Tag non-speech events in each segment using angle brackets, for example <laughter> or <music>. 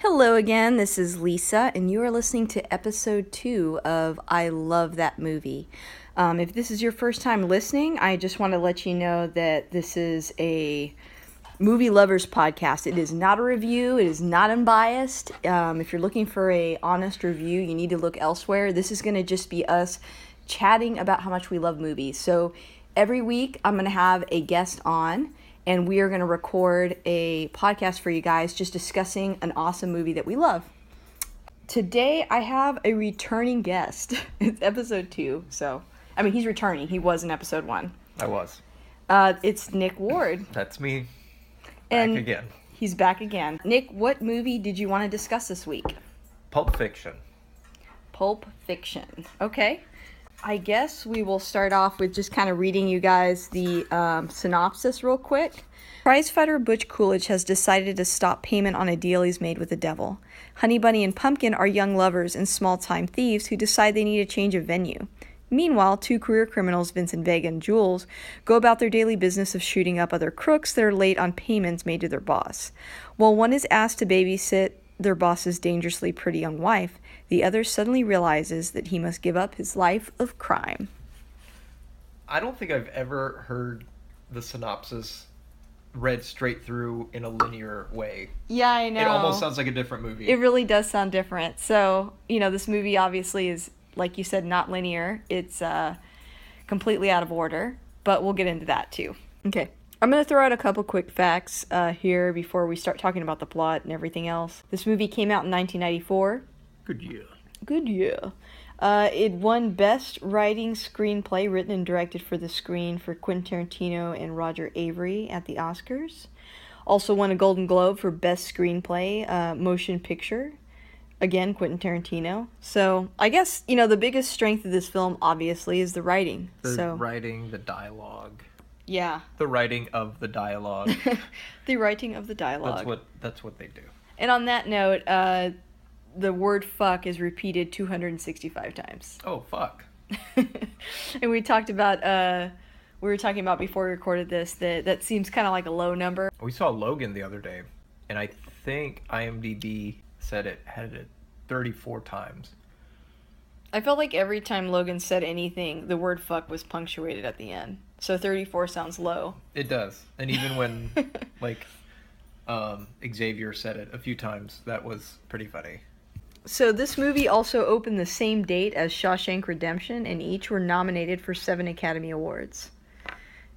Hello again, this is Lisa, and you are listening to episode two of I Love That Movie. Um, if this is your first time listening, I just want to let you know that this is a movie lovers podcast. It is not a review, it is not unbiased. Um, if you're looking for a honest review, you need to look elsewhere. This is going to just be us chatting about how much we love movies. So every week, I'm going to have a guest on and we are going to record a podcast for you guys just discussing an awesome movie that we love. Today I have a returning guest. <laughs> it's episode two, so I mean he's returning. He was in episode one. I was. Uh, it's Nick Ward. <laughs> That's me. and Back again. He's back again. Nick, what movie did you want to discuss this week? Pulp Fiction. Pulp Fiction. Okay. I guess we will start off with just kind of reading you guys the um, synopsis real quick. Prizefighter Butch Coolidge has decided to stop payment on a deal he's made with the devil. Honey Bunny and Pumpkin are young lovers and small time thieves who decide they need a change of venue. Meanwhile, two career criminals, Vincent Vega and Jules, go about their daily business of shooting up other crooks that are late on payments made to their boss. While one is asked to babysit their boss's dangerously pretty young wife, the other suddenly realizes that he must give up his life of crime. I don't think I've ever heard the synopsis read straight through in a linear way. Yeah, I know. It almost sounds like a different movie. It really does sound different. So, you know, this movie obviously is, like you said, not linear. It's uh, completely out of order, but we'll get into that too. Okay. I'm going to throw out a couple quick facts uh, here before we start talking about the plot and everything else. This movie came out in 1994. Good year. Good year. Uh, it won Best Writing Screenplay, written and directed for the screen for Quentin Tarantino and Roger Avary at the Oscars. Also won a Golden Globe for Best Screenplay, uh, Motion Picture. Again, Quentin Tarantino. So I guess you know the biggest strength of this film, obviously, is the writing. The so writing, the dialogue, yeah, the writing of the dialogue. <laughs> the writing of the dialogue. that's what that's what they do. And on that note, uh, the word "fuck" is repeated 265 times. Oh fuck. <laughs> and we talked about uh we were talking about before we recorded this that that seems kind of like a low number We saw Logan the other day, and I think IMDb said it had it 34 times. i felt like every time logan said anything the word fuck was punctuated at the end so 34 sounds low It does, and even when <laughs> like um, Xavier said it a few times, that was pretty funny. So this movie also opened the same date as shawshank redemption and each were nominated for seven academy awards.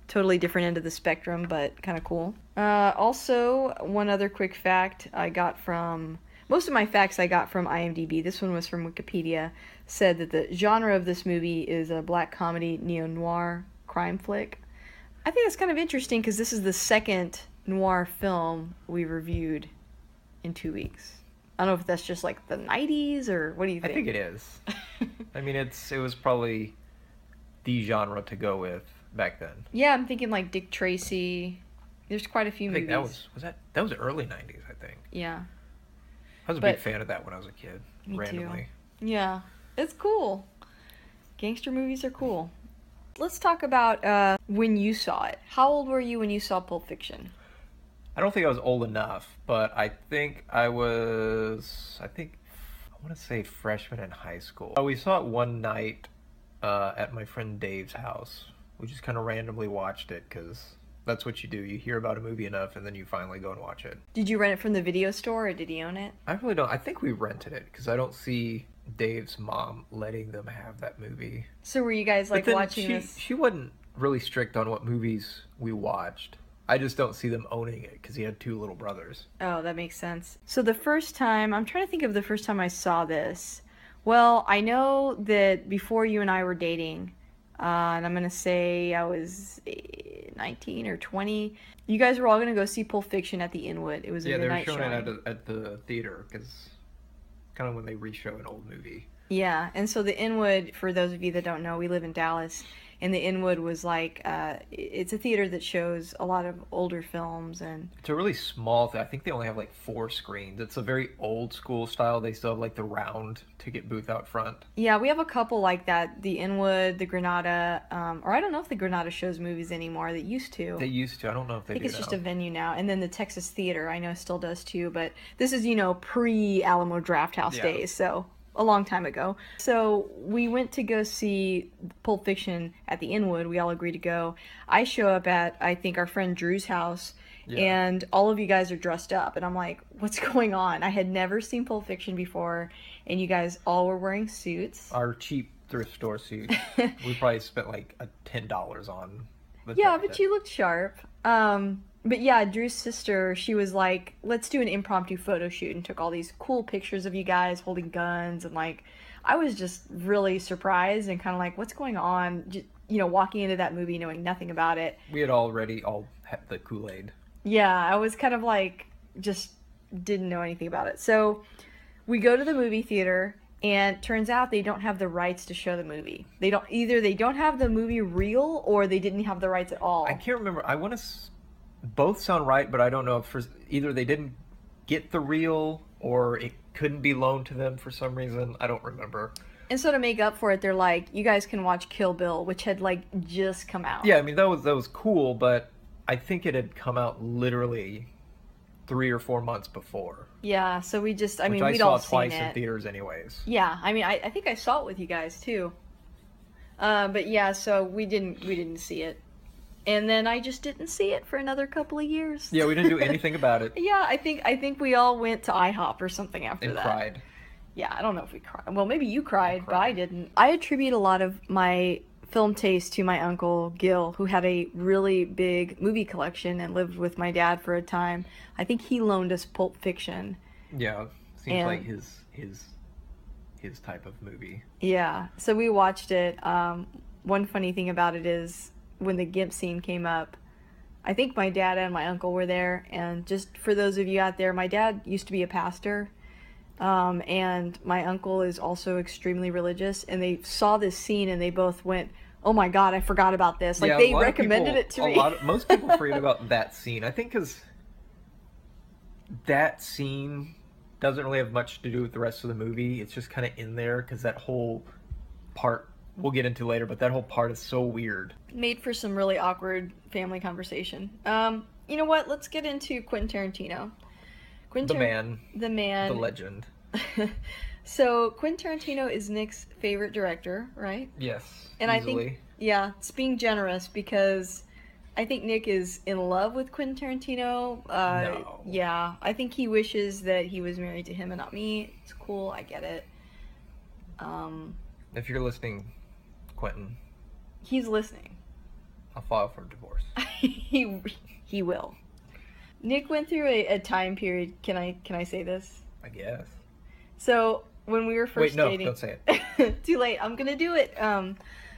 Totally different end of the spectrum but kind of cool. Uh, also one other quick fact i got from most of my facts i got from imdb this one was from wikipedia said that the genre of this movie is a black comedy neo-noir crime flick. I think that's kind of interesting because this is the second noir film we reviewed in two weeks i don't know if that's just like the 90s or what do you think? I think think it is. I mean, it's it was probably the genre to go with back then. yeah i'm thinking like dick tracy there's quite a few I movies that was was that that was early '90s. I think yeah I was a But- big fan of that when I was a kid. Me too. Yeah, it's cool. Gangster movies are cool. Let's talk about uh, when you saw it. How old were you when you saw Pulp Fiction? I don't think I was old enough, but I think I was. I think I want to say freshman in high school. Uh, We saw it one night uh, at my friend Dave's house. We just kind of randomly watched it because that's what you do. You hear about a movie enough, and then you finally go and watch it. Did you rent it from the video store or did he own it? I really don't. I think we rented it because I don't see Dave's mom letting them have that movie. So were you guys like watching she, this? She wasn't really strict on what movies we watched. I just don't see them owning it because he had two little brothers. Oh, that makes sense. So the first time, I'm trying to think of the first time I saw this. Well, I know that before you and I were dating, uh, and I'm gonna say I was eh, 19 or 20. You guys were all gonna go see Pulp Fiction at the Inwood. It was a yeah, they were showing showing. it at, the- at the theater because kind of when they reshow an old movie. Yeah, and so the Inwood, for those of you that don't know, we live in Dallas, and the Inwood was like uh, it's a theater that shows a lot of older films and It's a really small thing. I think they only have like four screens. It's a very old school style. They still have like the round ticket booth out front. yeah, we have a couple like that. The Inwood, the Granada, um, or I don't know if the Granada shows movies anymore. That used to. They used to. I don't know if they I think do it's just a venue now, and then the Texas Theater I know still does too. But this is you know pre Alamo Drafthouse Yeah. days, so a long time ago. So we went to go see Pulp Fiction at the Inwood. We all agreed to go. I show up at I think our friend Drew's house. Yeah. And all of you guys are dressed up, and I'm like, "What's <laughs> going on?" I had never seen Pulp Fiction before, and you guys all were wearing suits. Our cheap thrift store suits. <laughs> we probably spent like a ten dollars on. The Yeah, but you looked sharp. Um, but yeah, Drew's sister, she was like, let's do an impromptu photo shoot and took all these cool pictures of you guys holding guns. And like, I was just really surprised and kind of like, what's going on? Just, you know, walking into that movie knowing nothing about it. We had already all had the Kool Aid. Yeah, I was kind of like, just didn't know anything about it. So we go to the movie theater. And turns out they don't have the rights to show the movie. They don't either. They don't have the movie reel, or they didn't have the rights at all. I can't remember. I want to. Both sound right, but I don't know if for either they didn't get the reel or it couldn't be loaned to them for some reason. I don't remember. And so to make up for it, they're like, you guys can watch Kill Bill, which had like just come out. Yeah, I mean that was that was cool, but I think it had come out literally three or four months before, Yeah. So we just, I which mean, I we'd saw all twice in theaters, anyways. Yeah. I mean, I, I think I saw it with you guys too. Uh, but yeah, so we didn't we didn't see it, and then I just didn't see it for another couple of years. Yeah, we didn't do <laughs> anything about it Yeah, I think I think we all went to IHOP or something after and that. cried. Yeah, I don't know if we cried. Well, maybe you cried, but cried. I didn't. I attribute a lot of my film taste to my uncle Gil, who had a really big movie collection and lived with my dad for a time. I think he loaned us Pulp Fiction. Yeah, seems And- like his his his type of movie. Yeah, so we watched it. Um, one funny thing about it is when the Gimp scene came up, I think my dad and my uncle were there. And just for those of you out there, my dad used to be a pastor. Um, and my uncle is also extremely religious. And they saw this scene and they both went, Oh my God, I forgot about this. Like Yeah, they recommended people- it to a me. Lot of, <laughs> most people forget about that scene. I think because that scene doesn't really have much to do with the rest of the movie. It's just kind of in there because that whole part we'll get into later, but that whole part is so weird. Made for some really awkward family conversation. Um, you know what? Let's get into Quentin Tarantino. Quentin The Tar- man, The man. the legend. <laughs> so Quentin Tarantino is Nick's favorite director, right? Yes, And I think yeah, it's being generous because I think Nick is in love with Quentin Tarantino. Uh, No. Yeah, I think he wishes that he was married to him and not me. It's cool, I get it. Um, if you're listening, Quentin, he's listening. I'll file for divorce. <laughs> he he will. Nick went through a, a time period. Can I can I say this? I guess. So when we were first Wait, no, dating, don't say it. <laughs> Too late. I'm gonna do it. Um,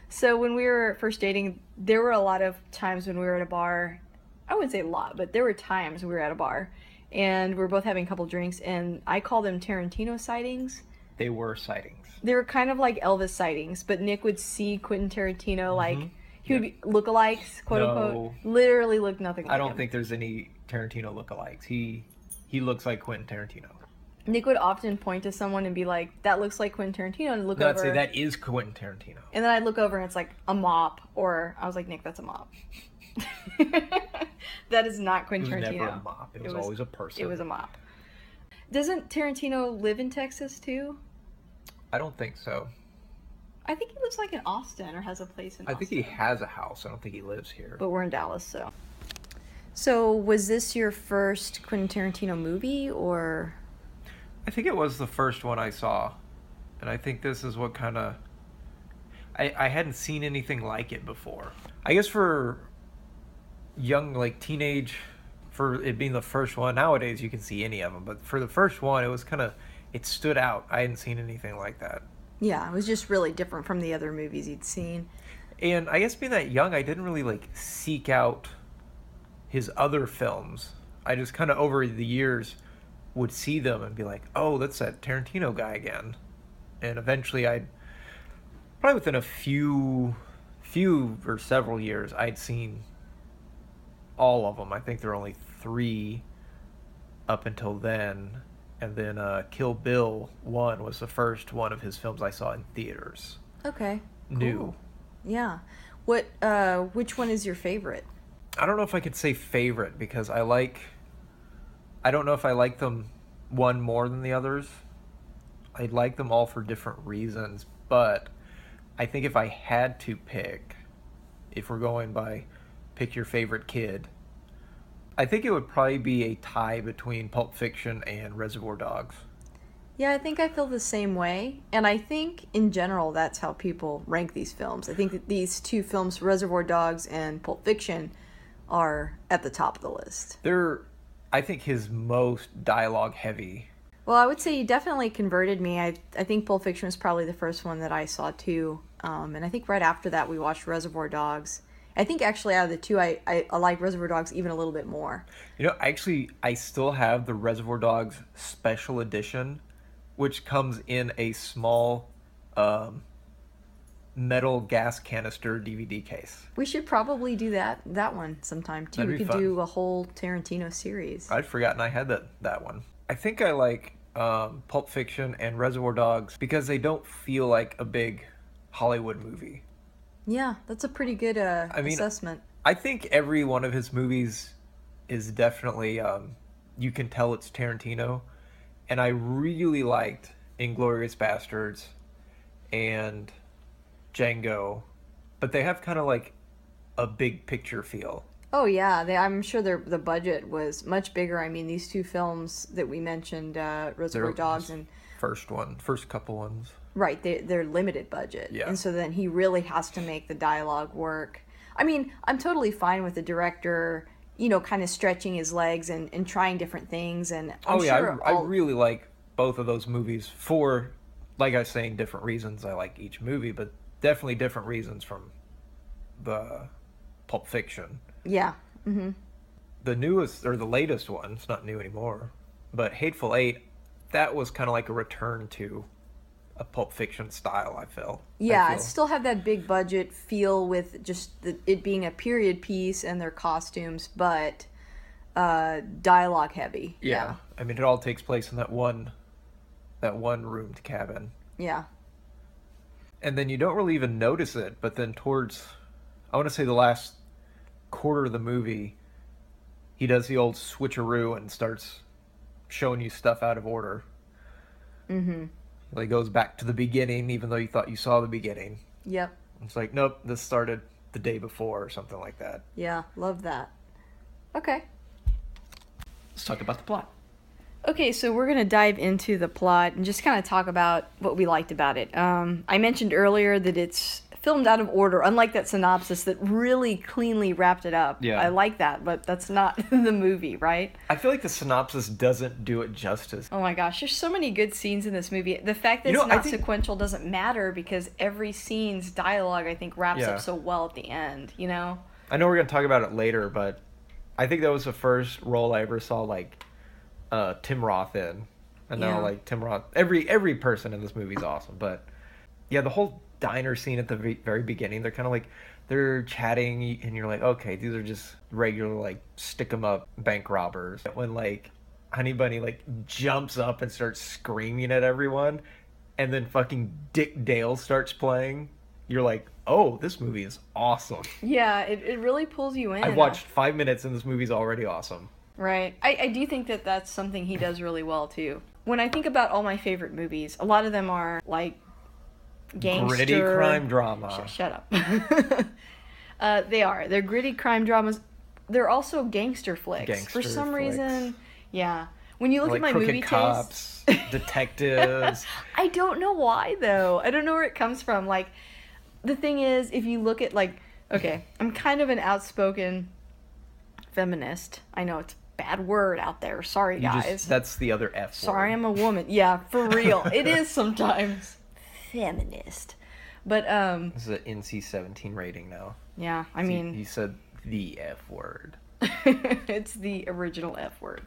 so when we were first dating, there were a lot of times when we were at a bar. I wouldn't say a lot, but there were times we were at a bar, and we are both having a couple drinks, and I call them Tarantino sightings. They were sightings. They were kind of like Elvis sightings, but Nick would see Quentin Tarantino like Mhm. he would be lookalikes, quote No. unquote. Literally look nothing like I don't him. think there's any Tarantino lookalikes. He he looks like Quentin Tarantino. Nick would often point to someone and be like, "That looks like Quentin Tarantino," and look over. I'd say that is Quentin Tarantino. And then I'd look over and it's like a mop, or I was like, Nick, that's a mop. <laughs> that is not It Quentin was Tarantino. never a mop. It was, always a person. It was a mop. Doesn't Tarantino live in Texas too? I don't think so. I think he lives like in Austin or has a place in I Austin. think he has a house. I don't think he lives here. But we're in Dallas, so. So was this your first Quentin Tarantino movie, or? I think it was the first one I saw, and I think this is what kind of. I I hadn't seen anything like it before. I guess for young like teenage, for it being the first one. Nowadays you can see any of them, but for the first one, it was kind of it stood out. I hadn't seen anything like that. Yeah, it was just really different from the other movies you'd seen. And I guess being that young, I didn't really like seek out his other films. I just kind of over the years would see them and be like, "Oh, that's that Tarantino guy again," and eventually I'd probably within a few few or several years I'd seen all of them. I think there are only three up until then, and then uh, Kill Bill one was the first one of his films I saw in theaters. Okay. New. Cool. Yeah. What? Uh, which one is your favorite? I don't know if I could say favorite because I like. I don't know if I like them one more than the others. I like them all for different reasons, but I think if I had to pick, if we're going by pick your favorite kid, I think it would probably be a tie between Pulp Fiction and Reservoir Dogs. Yeah, I think I feel the same way. And I think in general that's how people rank these films. I think that these two films, Reservoir Dogs and Pulp Fiction, are at the top of the list. They're, I think, his most dialogue heavy. Well, I would say you definitely converted me. I, I think Pulp Fiction was probably the first one that I saw too. Um, and I think right after that we watched Reservoir Dogs. I think actually out of the two, I, I, I like Reservoir Dogs even a little bit more. You know, actually, I still have the Reservoir Dogs special edition, which comes in a small um, metal gas canister DVD case. We should probably do that that one sometime too. That'd we could fun. do a whole Tarantino series. I'd forgotten I had that that one. I think I like um, Pulp Fiction and Reservoir Dogs because they don't feel like a big Hollywood movie. Yeah, that's a pretty good uh, I mean, assessment. I think every one of his movies is definitely um, you can tell it's Tarantino, and I really liked Inglourious Basterds and Django, but they have kind of like a big picture feel. Oh yeah, they, I'm sure their the budget was much bigger. I mean, these two films that we mentioned, uh, Reservoir Dogs and First one, first couple ones. Right, they they're limited budget, Yeah. and so then he really has to make the dialogue work. I mean, I'm totally fine with the director, you know, kind of stretching his legs and, and trying different things. And I'm oh yeah, sure I, all- I really like both of those movies for, like I was saying, different reasons. I like each movie, but definitely different reasons from the Pulp Fiction. yeah, hmm the newest or the latest one it's not new anymore but hateful eight that was kind of like a return to a pulp fiction style i I Yeah, feel. it still have that big budget feel with just the, it being a period piece and their costumes, but uh, dialogue heavy. yeah. i mean it all takes place in that one that one roomed cabin Yeah. and then you don't really even notice it but then towards i want to say the last quarter of the movie he does the old switcheroo and starts showing you stuff out of order Mm-hmm. Like goes back to the beginning even though you thought you saw the beginning Yep. It's like, nope, this started the day before or something like that. Yeah. Love that. Okay. Let's talk about the plot. Okay, so we're going to dive into the plot and just kind of talk about what we liked about it. Um, I mentioned earlier that it's filmed out of order, unlike that synopsis that really cleanly wrapped it up. Yeah. I like that, but that's not <laughs> the movie, right? I feel like the synopsis doesn't do it justice. Oh my gosh, there's so many good scenes in this movie. The fact that You know, it's not think- sequential doesn't matter because every scene's dialogue, I think, wraps Yeah. up so well at the end, you know? I know we're gonna talk about it later, but I think that was the first role I ever saw like uh, Tim Roth in. And Yeah. now like Tim Roth, every every person in this movie is awesome, but yeah, the whole diner scene at the very beginning, they're kind of like they're chatting, and you're like, okay, these are just regular like stick 'em up bank robbers. When like Honey Bunny like jumps up and starts screaming at everyone, and then fucking Dick Dale starts playing, you're like, oh, this movie is awesome. Yeah, it, it really pulls you in. I've watched five minutes and this movie's already awesome. Right. I, I do think that that's something he does really well, too. When I think about all my favorite movies, a lot of them are like gangster. Gritty crime drama. Sh- shut up. <laughs> uh, they are. They're gritty crime dramas. They're also gangster flicks. For some flicks. reason, yeah. When you look like at my movie cops, taste, detectives. <laughs> I don't know why though. I don't know where it comes from. Like, the thing is, if you look at like, okay, I'm kind of an outspoken feminist. I know it's bad word out there. Sorry, You guys. just, that's the other F Sorry, word. I'm a woman. Yeah, for <laughs> real. it is sometimes <laughs> feminist. But um, This is an NC-17 rating now. yeah, I mean, you said the F word. <laughs> it's the original F word.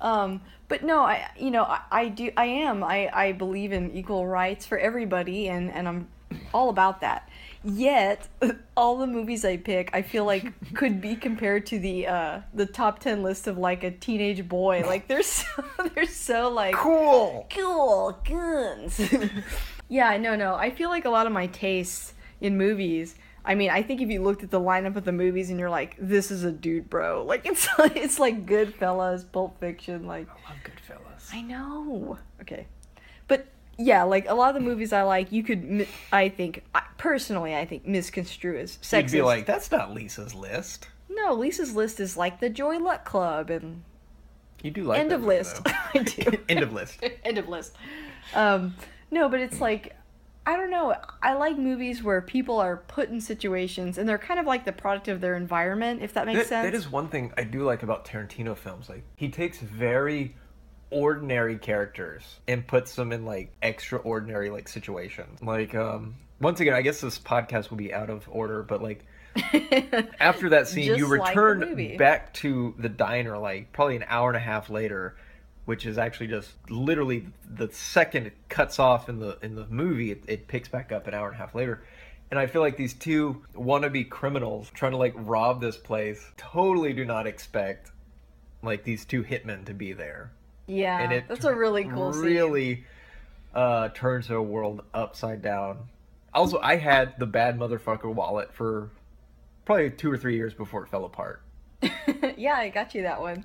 Um, but no, I you know I, I do I am I, I believe in equal rights for everybody and and I'm all about that. Yet <laughs> all the movies I pick I feel like could be compared to the uh the top 10 list of like a teenage boy. Like they're so <laughs> they're so like Cool. cool guns. <laughs> yeah, no, no. I feel like a lot of my tastes in movies. I mean, I think if you looked at the lineup of the movies and you're like, "This is a dude, bro," like it's it's like Goodfellas, Pulp Fiction, like I love Goodfellas. I know. Okay, but yeah, like a lot of the movies I like, you could, I think, I- personally, I think misconstrue as sexist. You'd be like, that's not Lisa's list. no, Lisa's list is like the Joy Luck Club and You do like end of movie, list. <laughs> I do. <laughs> End of list. <laughs> End of list. Um, no, but it's like I don't know. I like movies where people are put in situations and they're kind of like the product of their environment, if that makes That, sense. that is one thing I do like about Tarantino films. Like he takes very ordinary characters and puts them in like extraordinary like situations. Like um once again, I guess this podcast will be out of order, but like <laughs> after that scene, you return movie. back to the diner like probably an hour and a half later, which is actually just literally the second it cuts off in the in the movie, it, it picks back up an hour and a half later. And I feel like these two wannabe criminals trying to like rob this place totally do not expect like these two hitmen to be there. Yeah, And it that's a really cool scene. really uh turns the world upside down. Also, I had the bad motherfucker wallet for probably two or three years before it fell apart. <laughs> yeah, I got you that one.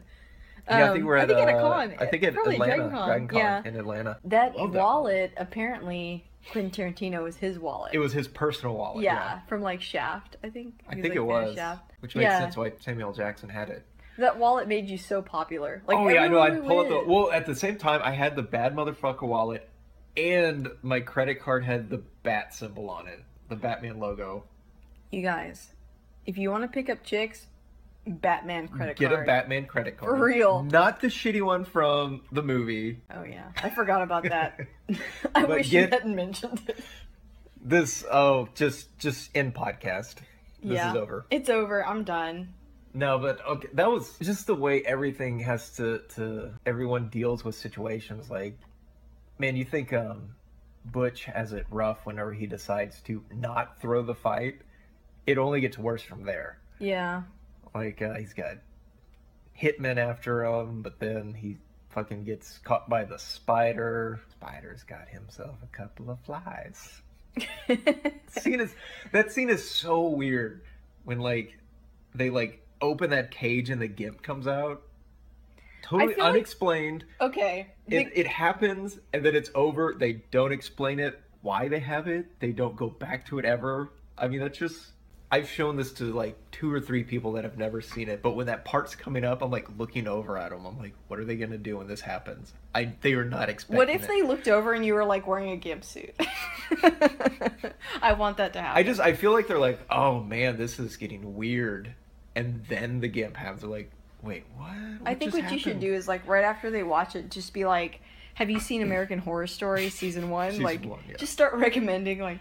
Yeah, I think Um, we're I at, think at a uh, con. I think at Probably Atlanta, Dragon Con. Dragon Con Yeah. in Atlanta. That Love that wallet apparently Quentin Tarantino was his wallet. It was his personal wallet. yeah, from like Shaft, I think. I think like, it was, Shaft. which makes Yeah. sense why Samuel Jackson had it. That wallet made you so popular. Like, oh yeah, I know. I'd everywhere pull up the well. At the same time, I had the bad motherfucker wallet, and my credit card had the bat symbol on it, the Batman logo. You guys, if you want to pick up chicks, Batman credit Get card. Get a Batman credit card. For real. Not the shitty one from the movie. Oh yeah, I forgot about that. <laughs> <laughs> I But wish get- you hadn't mentioned it. This oh, just just in podcast. This yeah, is over. It's over. I'm done. No, but okay, that was just the way everything has to to everyone deals with situations. Like, man, you think um, Butch has it rough whenever he decides to not throw the fight. It only gets worse from there. Yeah. Like uh, he's got hitmen after him, but then he fucking gets caught by the spider. Spider's got himself a couple of flies. <laughs> scene is that scene is so weird when like they like open that cage and the gimp comes out. Totally feel like- unexplained. okay. It, it happens and then it's over. They don't explain it why they have it. They don't go back to it ever. I mean, that's just. I've shown this to like two or three people that have never seen it, but when that part's coming up, I'm like looking over at them. I'm like, what are they gonna do when this happens? I they are not expecting. what if it. they looked over and you were like wearing a gimp suit? <laughs> I want that to happen. I just I feel like they're like, oh man, this is getting weird, and then the gimp happens. They're like, wait, what? I think what you should do is like right after they watch it, just be like, "Have you seen American Horror Story season one?" Season like, one, yeah. just start recommending like,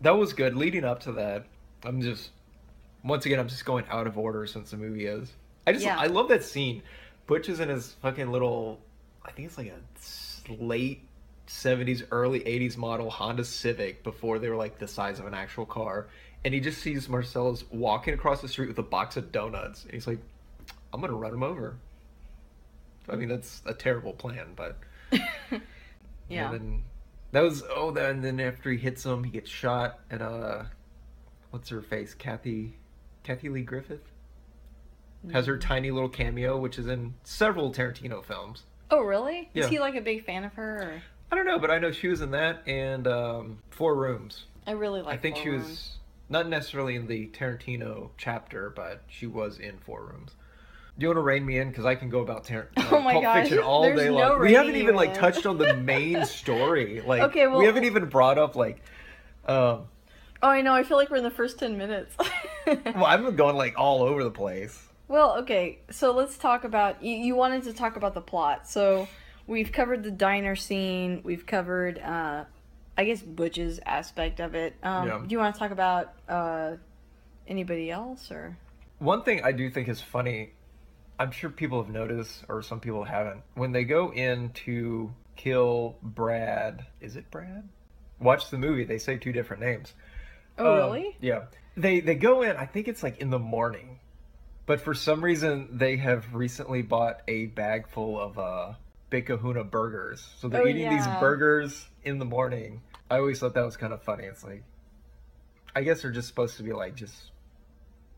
That was good. Leading up to that, I'm just once again I'm just going out of order since the movie is. I just Yeah. I love that scene. Butch is in his fucking little, I think it's like a late '70s, early '80s model Honda Civic before they were like the size of an actual car, and he just sees Marcellus walking across the street with a box of donuts, and he's like, "I'm gonna run him over." I mean, that's a terrible plan, but <laughs> yeah, and then that was oh then then after he hits him, he gets shot and uh what's her face? Kathy Kathy Lee Griffith? Has Mm-hmm. her tiny little cameo, which is in several Tarantino films. Oh, really? Is he like a big fan of her? Or... I don't know, but I know she was in that and um Four Rooms. I really like. I think she was Rooms. Not necessarily in the Tarantino chapter, but she was in Four Rooms. Do you want to rein me in? Because I can go about Tarantino <laughs> Oh my Pulp gosh, Fiction all there's day no long. we haven't even like touched on the main <laughs> story. Like, Okay, well- we haven't even brought up like, um, Oh, I know. I feel like we're in the first ten minutes. <laughs> well, I've been going like all over the place. Well, okay, so let's talk about. You, you wanted to talk about the plot. So we've covered the diner scene. We've covered, uh, I guess, Butch's aspect of it. Um, Yeah. Do you want to talk about uh, anybody else or? One thing I do think is funny I'm sure people have noticed, or some people haven't. When they go in to kill Brad, is it Brad? Watch the movie. They say two different names. Oh, Um, really? Yeah. They they go in. I think it's like in the morning, but for some reason they have recently bought a bag full of uh Big Kahuna burgers. So they're Oh, eating these burgers in the morning. I always thought that was kind of funny. It's like, I guess they're just supposed to be like just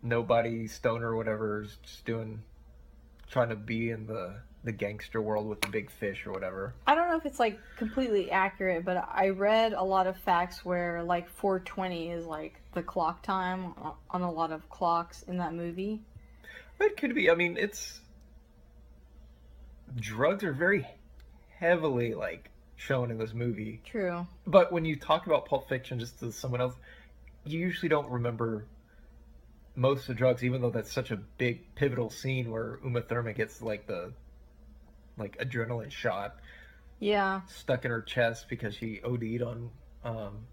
nobody stoner whatever, is just doing, trying to be in the the gangster world with the big fish or whatever. I don't know if it's like completely accurate, but I read a lot of facts where like 420 is like the clock time on a lot of clocks in that movie. It could be. I mean, it's drugs are very heavily like shown in this movie. True. But when you talk about Pulp Fiction just to someone else, you usually don't remember most of the drugs, even though that's such a big pivotal scene where Uma Thurman gets like the like adrenaline shot Yeah. stuck in her chest because she OD'd on um,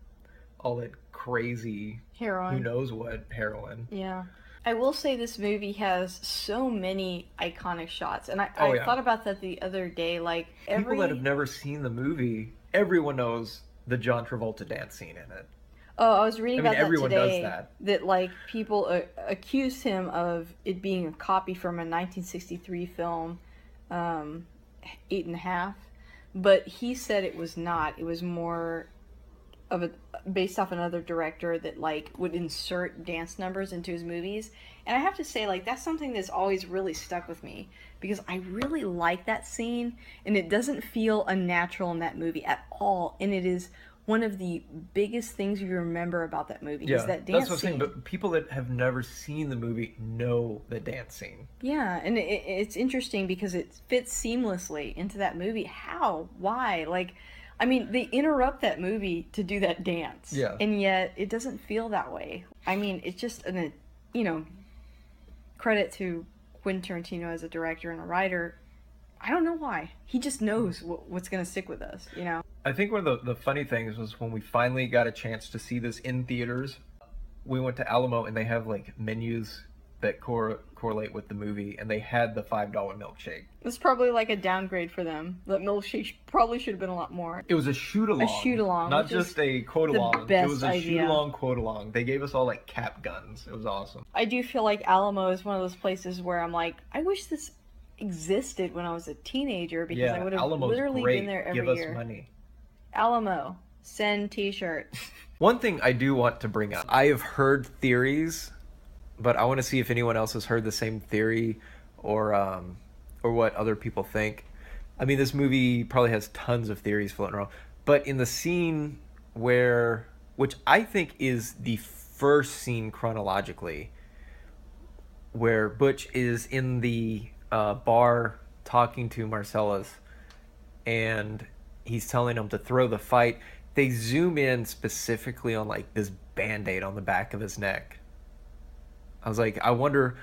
all that crazy Heroin. who knows what heroin. Yeah. I will say this movie has so many iconic shots, and I, Oh, I yeah. thought about that the other day. Like every People that have never seen the movie, everyone knows the John Travolta dance scene in it. oh, I was reading I mean, about that everyone does today. that. like people uh, accused him of it being a copy from a 1963 film, um, Eight and a Half, but he said it was not. It was more of a based off another director that like would insert dance numbers into his movies. And i have to say like that's something that's always really stuck with me because i really like that scene and it doesn't feel unnatural in that movie at all. And it is one of the biggest things you remember about that movie is that dance that's what I'm scene saying. But people that have never seen the movie know the dance scene. yeah and it, it's interesting because it fits seamlessly into that movie. How? Why? Like i mean they interrupt that movie to do that dance. Yeah. and yet it doesn't feel that way. I mean it's just an you know credit to quentin tarantino as a director and a writer. I don't know why. He just knows what, what's going to stick with us you know? I think one of the, the funny things was when we finally got a chance to see this in theaters, we went to Alamo and they have like menus that cor- correlate with the movie, and they had the $5 milkshake. it's probably like a downgrade for them that milkshake probably should have been a lot more It was a shoot along. A shoot along, Not just a quote along. It was a shoot along quote along. They gave us all like cap guns. It was awesome. I do feel like Alamo is one of those places where I'm like, I wish this existed when I was a teenager because I would have Alamo's literally great. been there every Give us year. money. Alamo, send T-shirts. <laughs> One thing I do want to bring up I have heard theories, but I want to see if anyone else has heard the same theory or um, or what other people think. I mean, this movie probably has tons of theories floating around, but in the scene where, which I think is the first scene chronologically, where Butch is in the uh, bar talking to Marcellus, and he's telling him to throw the fight. They zoom in specifically on like this band-aid on the back of his neck. I was like, I wonder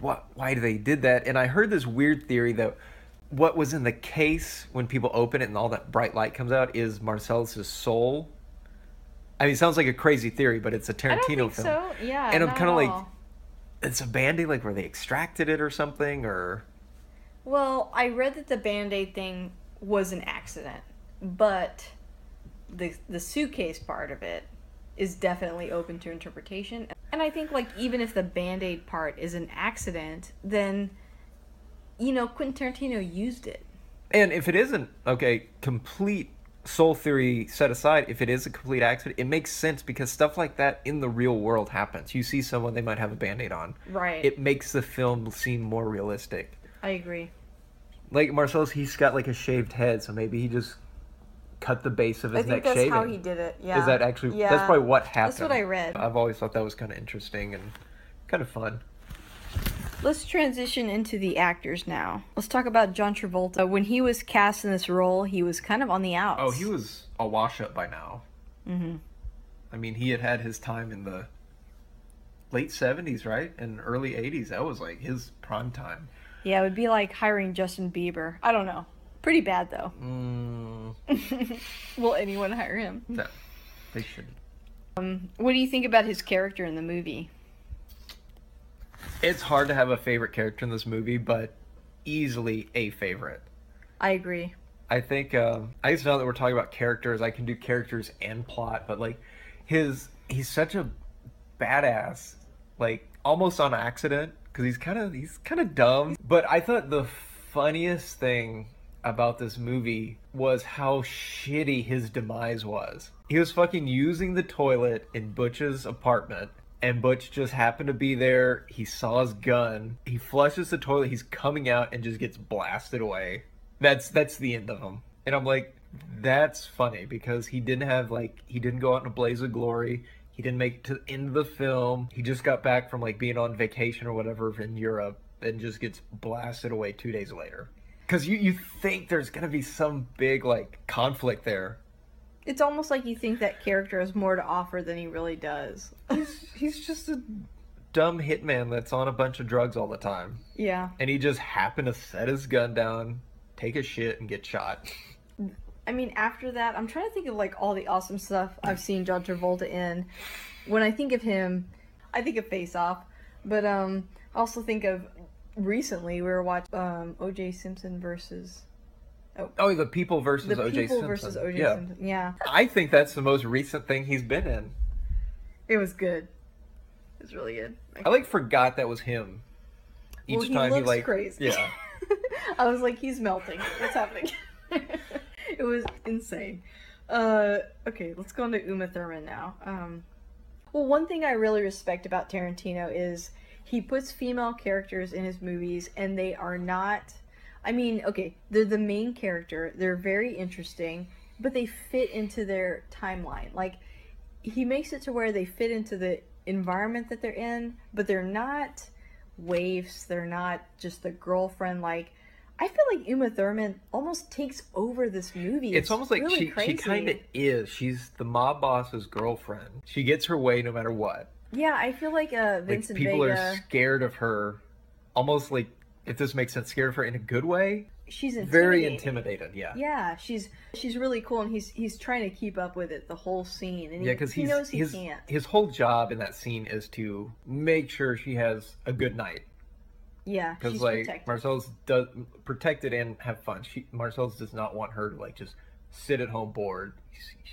what why they did that. And I heard this weird theory that what was in the case when people open it and all that bright light comes out is Marcellus's soul. I mean, it sounds like a crazy theory, but it's a Tarantino I don't think film. so. Yeah, And I'm kinda like- It's a band-aid like where they extracted it or something or Well, I read that the Band-Aid thing was an accident, but the the suitcase part of it is definitely open to interpretation. And I think like even if the Band-Aid part is an accident, then you know, Quentin Tarantino used it. And if it isn't okay, complete soul theory set aside, if it is a complete accident, it makes sense because stuff like that in the real world happens. You see someone, they might have a band-aid on. Right. It makes the film seem more realistic. I agree. Like Marcellus, he's got like a shaved head, so maybe he just cut the base of his I his think neck that's shaving. how he did it. Yeah. Is that actually? Yeah. That's probably what happened. That's what I read. I've always thought that was kind of interesting and kind of fun. Let's transition into the actors now. Let's talk about John Travolta. When he was cast in this role, he was kind of on the outs. Oh, he was a wash up by now. Mm-hmm. I mean, he had had his time in the late seventies, right, and early eighties. That was like his prime time. Yeah, it would be like hiring Justin Bieber. I don't know. Pretty bad though. Mm, <laughs> Will anyone hire him? no, they shouldn't. What do you think about his character in the movie? It's hard to have a favorite character in this movie, but easily a favorite. I agree. I think um, I guess now that we're talking about characters, I can do characters and plot, but like his he's such a badass, like almost on accident because he's kind of he's kind of dumb. But I thought the funniest thing about this movie was how shitty his demise was. He was fucking using the toilet in Butch's apartment and Butch just happened to be there. He saw his gun. He flushes the toilet. He's coming out and just gets blasted away. That's that's the end of him. And I'm like, that's funny because he didn't have like he didn't go out in a blaze of glory. He didn't make it to the end of the film. He just got back from like being on vacation or whatever in Europe and just gets blasted away two days later. Because you, you think there's gonna be some big like conflict there. It's almost like you think that character has more to offer than he really does. He's he's just a dumb hitman that's on a bunch of drugs all the time. Yeah. And he just happened to set his gun down, take a shit, and get shot. I mean, after that, I'm trying to think of like all the awesome stuff I've seen John Travolta in. When I think of him, I think of Face Off, but um, I also think of recently we were watching um, O.J. Simpson versus Oh, the people versus the OJ people Simpson. versus O.J. yeah. Simpson. Yeah, I think that's the most recent thing he's been in. it was good. It was really good. I like forgot that was him. Each well, he time looks he like crazy. yeah. <laughs> I was like, he's melting. What's happening? <laughs> it was insane. Uh, okay, let's go on to Uma Thurman now. Um, well, one thing I really respect about Tarantino is he puts female characters in his movies, and they are not. I mean, okay, they're the main character. They're very interesting, but they fit into their timeline. Like, he makes it to where they fit into the environment that they're in, but they're not waifs. They're not just the girlfriend. Like, I feel like Uma Thurman almost takes over this movie. It's almost like really she crazy. she kind of is. She's the mob boss's girlfriend. She gets her way no matter what. Yeah, I feel like uh, Like Vincent people Vega. are scared of her, almost like if this makes sense, scared of her in a good way. she's Very intimidated. Yeah. Yeah, she's she's really cool, and he's he's trying to keep up with it the whole scene, and he, Yeah, because he he's knows he his can't. his whole job in that scene is to make sure she has a good night. Yeah, Because like protected. Marcellus does protected and have fun. She Marcellus does not want her to like just sit at home bored.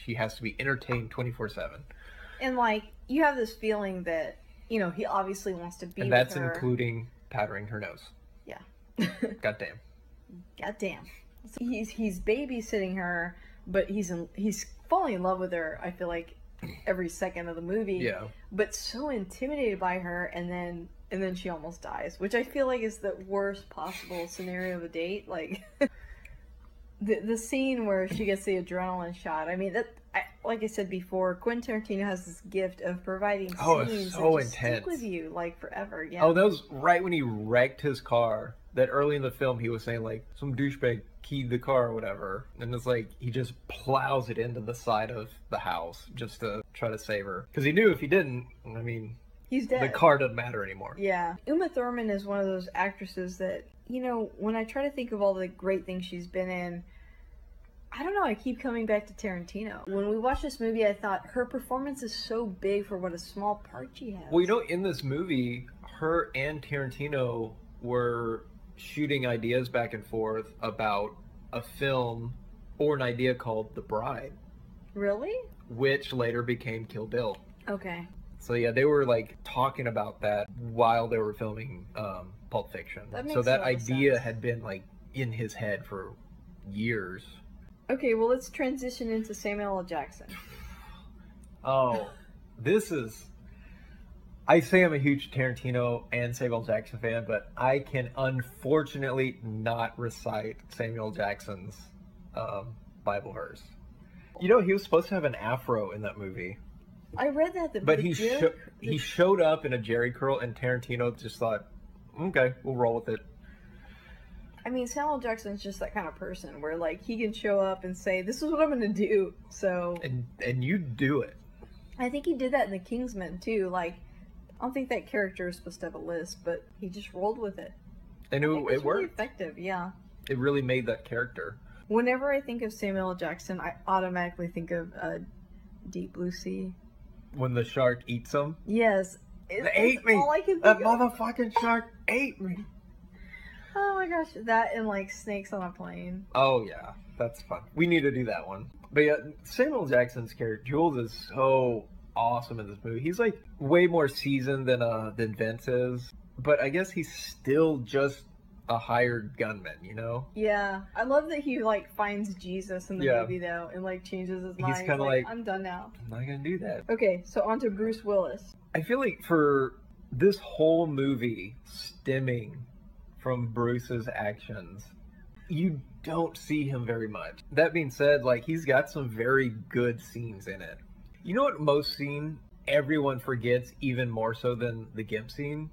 She has to be entertained twenty four seven, and like you have this feeling that you know he obviously wants to be and that's including powdering her nose. Yeah. <laughs> Goddamn. God damn. So he's he's babysitting her, but he's in, he's falling in love with her. I feel like every second of the movie. Yeah. But so intimidated by her, and then and then she almost dies, which I feel like is the worst possible scenario of a date. Like <laughs> the the scene where she gets the adrenaline shot. I mean that. I, like I said before, Quentin Tarantino has this gift of providing Oh, scenes so that just stick with you like forever. Yeah. Oh, that was right when he wrecked his car. That early in the film, he was saying like some douchebag keyed the car or whatever, and it's like he just plows it into the side of the house just to try to save her because he knew if he didn't, I mean, He's dead. the car doesn't matter anymore. Yeah. Uma Thurman is one of those actresses that, you know, when I try to think of all the great things she's been in, I don't know, I keep coming back to Tarantino. When we watched this movie, I thought her performance is so big for what a small part she has. Well, you know, in this movie, her and Tarantino were shooting ideas back and forth about a film or an idea called The Bride, Really? which later became Kill Bill. Okay. So yeah, they were like talking about that while they were filming um, Pulp Fiction. That so that idea sense. had been like in his head for years. Okay, well, let's transition into Samuel L. Jackson. Oh, this is. I say I'm a huge Tarantino and Samuel Jackson fan, but I can unfortunately not recite Samuel Jackson's um, Bible verse. You know, he was supposed to have an afro in that movie, I read that, the, but the he sho- the- he showed up in a Jheri curl, and Tarantino just thought, "Okay, we'll roll with it." I mean, Samuel Jackson's just that kind of person where, like, he can show up and say, "This is what I'm going to do." So And and you do it. I think he did that in The Kingsman too. Like, I don't think that character is supposed to have a list, but he just rolled with it. And it, it really worked. effective, yeah. It really made that character. Whenever I think of Samuel Jackson, I automatically think of uh, Deep Blue Sea. When the shark eats him, Yes, it, They ate me. All I can that of. motherfucking shark ate me. Oh my gosh, that and like snakes on a plane. Oh yeah, that's fun. We need to do that one. But yeah, Samuel Jackson's character Jules is so awesome in this movie. He's like way more seasoned than uh than Vince is, but I guess he's still just a hired gunman, you know? Yeah, I love that he like finds Jesus in the Yeah. movie though, and like changes his mind. He's mind. kinda like, like- I'm done now. I'm not gonna do that. Okay, so on to Bruce Willis. I feel like for this whole movie stemming from Bruce's actions, you don't see him very much. That being said, like he's got some very good scenes in it. You know what most scene everyone forgets even more so than the Gimp scene?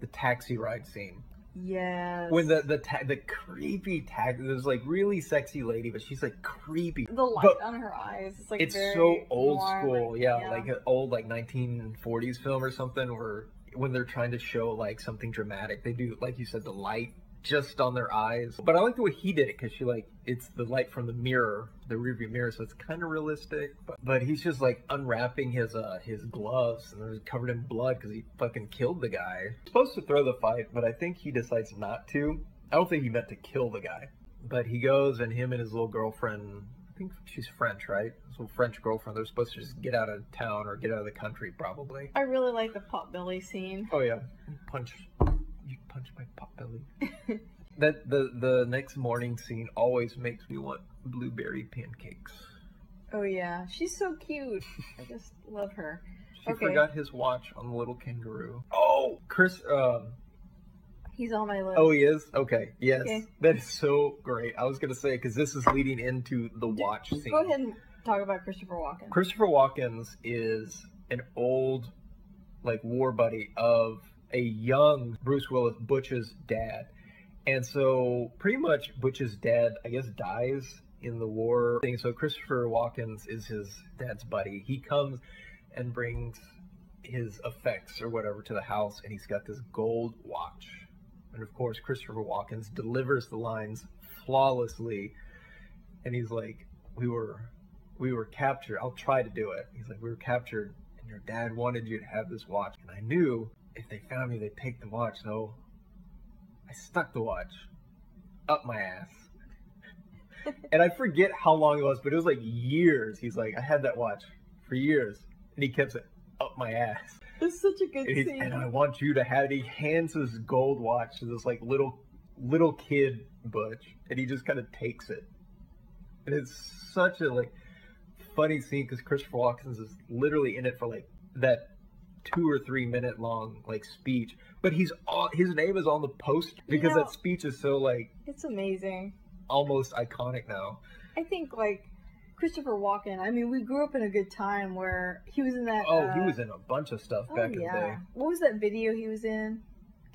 The taxi ride scene. Yes. When the the ta- the creepy taxi there's like really sexy lady, but she's like creepy. the light But on her eyes, it's like it's so old noir, school like- yeah, like an old like 1940s film or something where when they're trying to show like something dramatic they do like you said the light just on their eyes. But i like the way he did it because she like it's the light from the mirror the rearview mirror so it's kind of realistic but, but he's just like unwrapping his uh his gloves and they're covered in blood because he fucking killed the guy. Supposed to throw the fight but i think he decides not to. I don't think he meant to kill the guy. But he goes and him and his little girlfriend think she's French, right? Little French girlfriend. They're supposed to just get out of town or get out of the country, probably. I really like the pot belly scene. Oh yeah, punch. You punch my pot belly. <laughs> that the the next morning scene always makes me want blueberry pancakes. Oh yeah, she's so cute. I just love her. She Okay. forgot his watch on the little kangaroo. Oh, Chris. Um, He's on my list. oh, he is. Okay. Yes, Okay. that is so great. I was gonna say because this is leading into the watch scene. Go ahead and talk about Christopher Walken. Christopher Walken's is an old, like, war buddy of a young Bruce Willis, Butch's dad. And so, pretty much, Butch's dad, I guess, dies in the war thing. So, Christopher Walken's is his dad's buddy. He comes and brings his effects or whatever to the house, and he's got this gold watch. And of course, Christopher Walken's delivers the lines flawlessly. And he's like, We were we were captured. I'll try to do it. He's like, we were captured, and your dad wanted you to have this watch. And I knew if they found me, they'd take the watch. So I stuck the watch up my ass. <laughs> and I forget how long it was, but it was like years. He's like, I had that watch for years, and he kept it up my ass. It's such a good And, scene. and I want you to have it. He hands his gold watch to this like little little kid Butch, and he just kind of takes it. And it's such a like funny scene because Christopher Walken is literally in it for like that two or three minute long like speech, but he's all his name is on the post because know- that speech is so like It's amazing. almost iconic now. I think like Christopher Walken. I mean, we grew up in a good time where he was in that. Oh, he uh, was in a bunch of stuff oh, back in the day. What was that video he was in?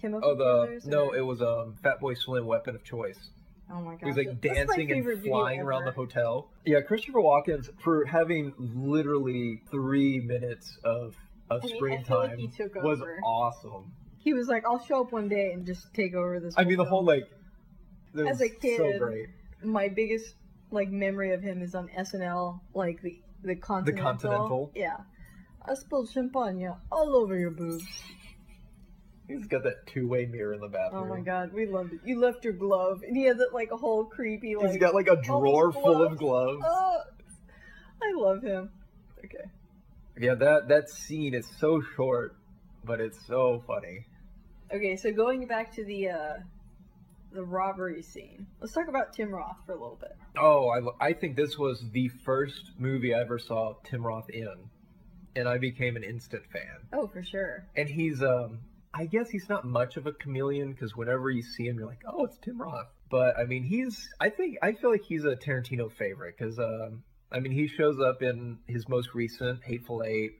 Chemical Oh, the Brothers, no, or- it was um Fatboy Slim, Weapon of Choice. Oh my god. He was like That's dancing and flying around the hotel. Yeah, Christopher Walken's for having literally three minutes of of I mean, screen like he was over. awesome. He was like, "I'll show up one day and just take over this." I mean, the film." whole like, As a kid, so my biggest like memory of him is on SNL, like the the Continental. The Continental? Yeah. I spilled champagne all over your boobs. He's got that two way mirror in the bathroom. Oh my god, we loved it. You left your glove, and he has that like a whole creepy like. He's got like a drawer full of gloves. gloves. Oh, I love him. Okay. Yeah, that that scene is so short, but it's so funny. Okay, so going back to the uh the robbery scene. Let's talk about Tim Roth for a little bit. Oh, I, I think this was the first movie I ever saw Tim Roth in, and I became an instant fan. Oh, for sure. And he's um I guess he's not much of a chameleon because whenever you see him, you're like, oh, it's Tim Roth. But I mean, he's I think I feel like he's a Tarantino favorite because um I mean he shows up in his most recent Hateful Eight,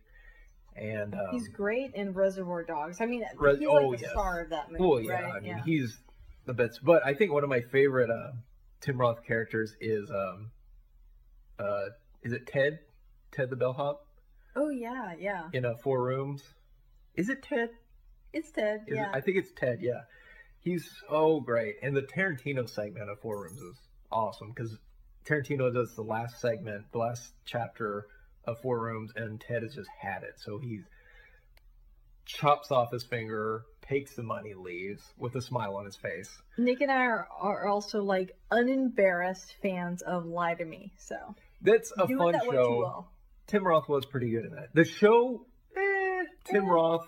and um, He's great in Reservoir Dogs. I mean, Res- he's like oh, the yes. star of that movie, oh yeah, right? I mean yeah. he's the best. But I think one of my favorite uh, Tim Roth characters is um uh is it Ted Ted the bellhop Oh yeah, yeah. in uh, Four Rooms? Is it Ted? It's Ted. Is it- yeah. I think it's Ted. Yeah, he's so great, and the Tarantino segment of Four Rooms is awesome because Tarantino does the last segment, the last chapter of Four Rooms, and Ted has just had it. So he's chops off his finger, takes the money, leaves with a smile on his face. Nick and I are, are also like unembarrassed fans of Lie to Me. So that's a Do fun show. Tim Roth was pretty good in that. The show, eh, Tim eh. Roth,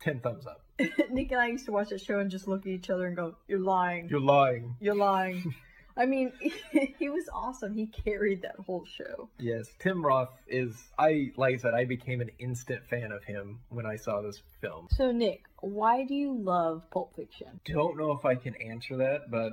ten thumbs up. <laughs> Nick and I used to watch that show and just look at each other and go, "You're lying. You're lying. You're lying." <laughs> I mean, <laughs> he was awesome. He carried that whole show. Yes, Tim Roth is. I like I said, I became an instant fan of him when I saw this film. So, Nick, why do you love Pulp Fiction? Don't know if I can answer that, but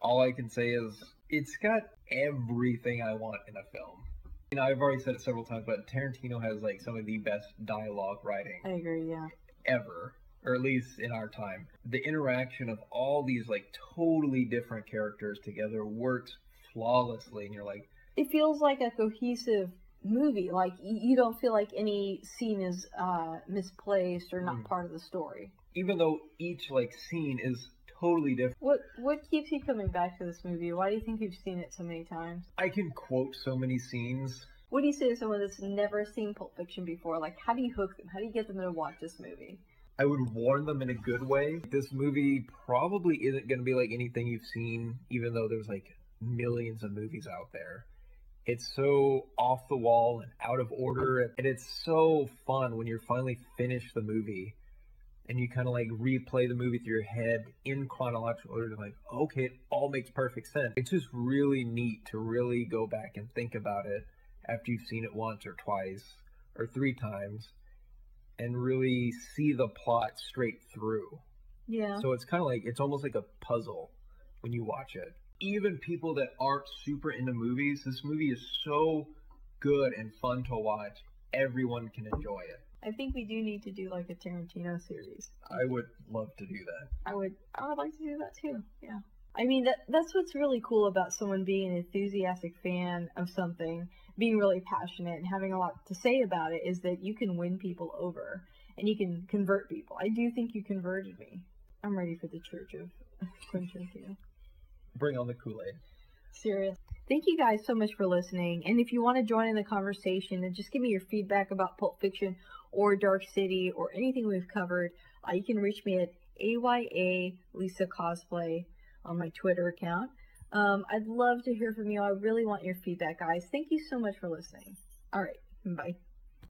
all I can say is it's got everything I want in a film. You know, I've already said it several times, but Tarantino has like some of the best dialogue writing. I agree. Yeah. Ever or at least in our time, the interaction of all these like totally different characters together works flawlessly, and you're like, it feels like a cohesive movie. Like you don't feel like any scene is uh, misplaced or not mm. part of the story. Even though each like scene is totally different. What what keeps you coming back to this movie? Why do you think you've seen it so many times? I can quote so many scenes. What do you say to someone that's never seen Pulp Fiction before? Like, how do you hook them? How do you get them to watch this movie? I would warn them in a good way. This movie probably isn't going to be like anything you've seen, even though there's like millions of movies out there. It's so off the wall and out of order, and it's so fun when you're finally finished the movie and you kind of like replay the movie through your head in chronological order. Like, okay, it all makes perfect sense. It's just really neat to really go back and think about it after you've seen it once or twice or three times and really see the plot straight through. Yeah. So it's kind of like it's almost like a puzzle when you watch it. Even people that aren't super into movies, this movie is so good and fun to watch. Everyone can enjoy it. I think we do need to do like a Tarantino series. I would love to do that. I would I would like to do that too. Yeah. I mean that that's what's really cool about someone being an enthusiastic fan of something, being really passionate and having a lot to say about it is that you can win people over and you can convert people. I do think you converted me. I'm ready for the Church of <laughs> Quentin Tarantino. Bring on the Kool-Aid. Serious. Thank you guys so much for listening. And if you want to join in the conversation and just give me your feedback about Pulp Fiction or Dark City or anything we've covered, uh, you can reach me at AYA Lisa Cosplay on my Twitter account. Um, I'd love to hear from you. I really want your feedback, guys. Thank you so much for listening. All right, bye.